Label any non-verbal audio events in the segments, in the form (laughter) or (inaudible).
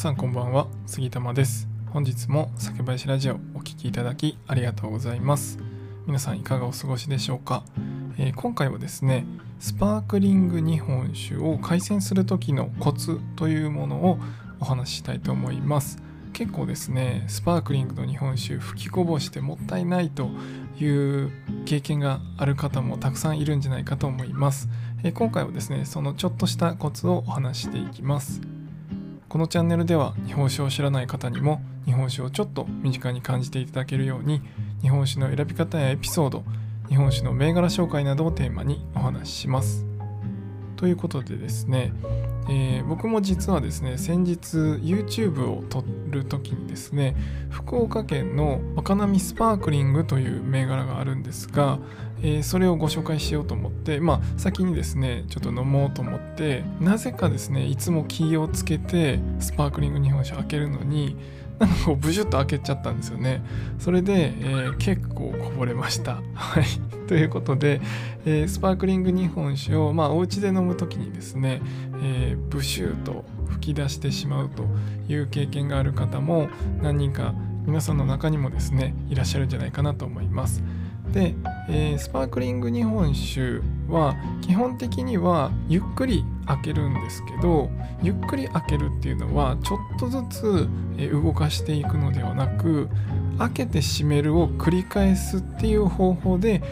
さんこんばんは。杉玉です。本日も酒林ラジオお聴きいただきありがとうございます。皆さんいかがお過ごしでしょうか、えー、今回はですねスパークリング日本酒を開栓する時のコツというものをお話ししたいと思います。結構ですねスパークリングの日本酒吹きこぼしてもったいないという経験がある方もたくさんいるんじゃないかと思います。え今回はですねそのちょっとしたコツをお話していきます。このチャンネルでは日本酒を知らない方にも日本酒をちょっと身近に感じていただけるように日本酒の選び方やエピソード日本酒の銘柄紹介などをテーマにお話しします。ということでですねえー、僕も実はですね先日 YouTube を撮る時にですね福岡県の若波スパークリングという銘柄があるんですが、えー、それをご紹介しようと思ってまあ先にですねちょっと飲もうと思ってなぜかですねいつも気をつけてスパークリング日本酒開けるのになんかこうブシュッと開けちゃったんですよね。それで、えー、結構こぼれました。(laughs) はい。ということで、えー、スパークリング日本酒を、まあ、お家で飲む時にですね、えー、ブシューと吹き出してしまうという経験がある方も何人か皆さんの中にもですねいらっしゃるんじゃないかなと思います。で、えー、スパークリング日本酒は基本的にはゆっくり開けるんですけどゆっくり開けるっていうのはちょっとずつ動かしていくのではなく開けて閉めるを繰り返すっていう方法で、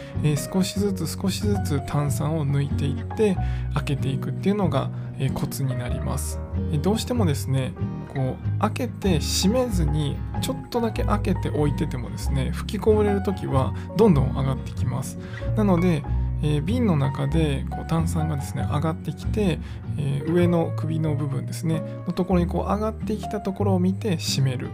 少しずつ少しずつ炭酸を抜いていって開けていくっていうのが、コツになります、どうしてもですねこう開けて閉めずにちょっとだけ開けて置いててもですね吹きこぼれる時はどんどん上がってきます。なのでえー、瓶の中でこう炭酸がですね上がってきて、えー、上の首の部分ですねのところにこう上がってきたところを見て閉める。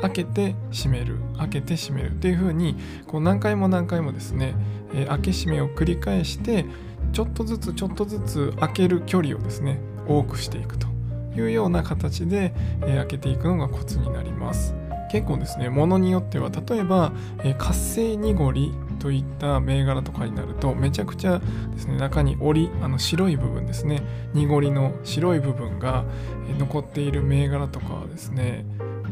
開けて閉める。開けて閉める。っていう風にこう何回も何回もですね、えー、開け閉めを繰り返してちょっとずつちょっとずつ開ける距離をですね多くしていくと。いうような形で、え、開けていくのがコツになります。結構ですねものによっては例えば、え、活性濁りといった銘柄とかになるとめちゃくちゃですね中に折りあの白い部分ですね濁りの白い部分が残っている銘柄とかはですね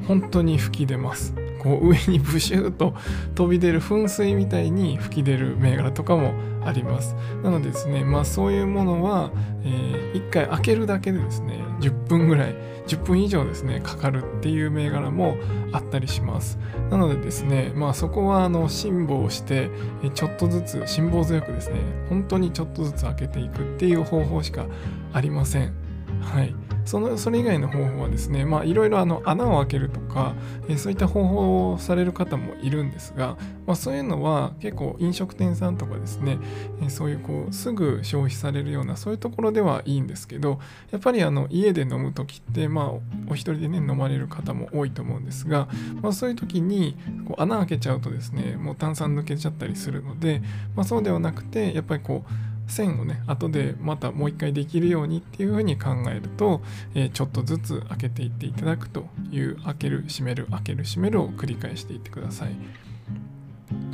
本当に吹き出ます。こう上にブシューと飛び出る噴水みたいに吹き出る銘柄とかもあります。なのでですねまあそういうものは、えー、1回開けるだけでですね10分ぐらい10分以上ですねかかるっていう銘柄もあったりします。なのでですねまあそこはあの辛抱してちょっとずつ辛抱強くですね本当にちょっとずつ開けていくっていう方法しかありません。はい。そのそれ以外の方法はですねいろいろ穴を開けるとか、えそういった方法をされる方もいるんですが、まあ、そういうのは結構飲食店さんとかですね、えそういうこうすぐ消費されるようなそういうところではいいんですけどやっぱりあの家で飲む時ってまあお一人でね飲まれる方も多いと思うんですが、まあ、そういう時にこう穴開けちゃうとですねもう炭酸抜けちゃったりするので、まあ、そうではなくてやっぱりこう線をね後でまたもう一回できるようにっていうふうに考えると、えー、ちょっとずつ開けていっていただくという開ける閉める開ける閉めるを繰り返していってください。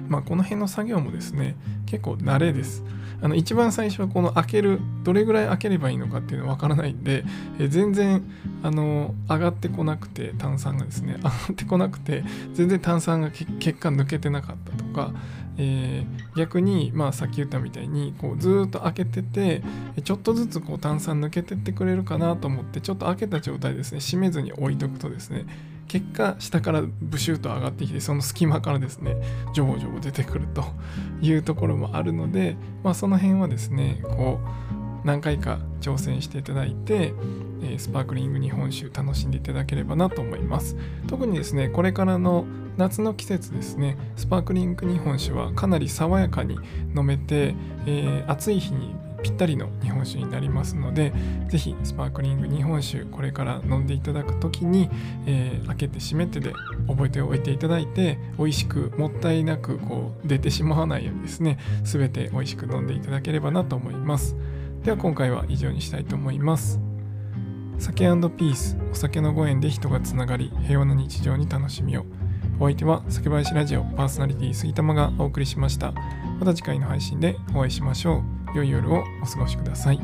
まあ、この辺の作業もですね結構慣れです。あの一番最初はこの開けるどれぐらい開ければいいのかっていうのは分からないんで、え全然あの上がってこなくて炭酸がですね (laughs) 上がってこなくて全然炭酸が結果抜けてなかったとか、えー、逆に、まあ、さっき言ったみたいにこうずっと開けててちょっとずつこう炭酸抜けてってくれるかなと思ってちょっと開けた状態ですね閉めずに置いとくとですね結果下からブシューと上がってきてその隙間からですねジョボジョボ出てくるというところもあるので、まあ、その辺はですねこう何回か挑戦していただいて、えスパークリング日本酒楽しんでいただければなと思います。特にですねこれからの夏の季節ですねスパークリング日本酒はかなり爽やかに飲めて、えー、暑い日にぴったりの日本酒になりますので是非スパークリング日本酒これから飲んでいただく時に、えー、開けて閉めてで覚えておいていただいて美味しくもったいなくこう出てしまわないようにですね全て美味しく飲んでいただければなと思います。では今回は以上にしたいと思います。酒ピースお酒のご縁で人がつながり平和な日常に楽しみを。お相手は酒林ラジオパーソナリティ杉玉がお送りしました。また次回の配信でお会いしましょう。良い夜をお過ごしください。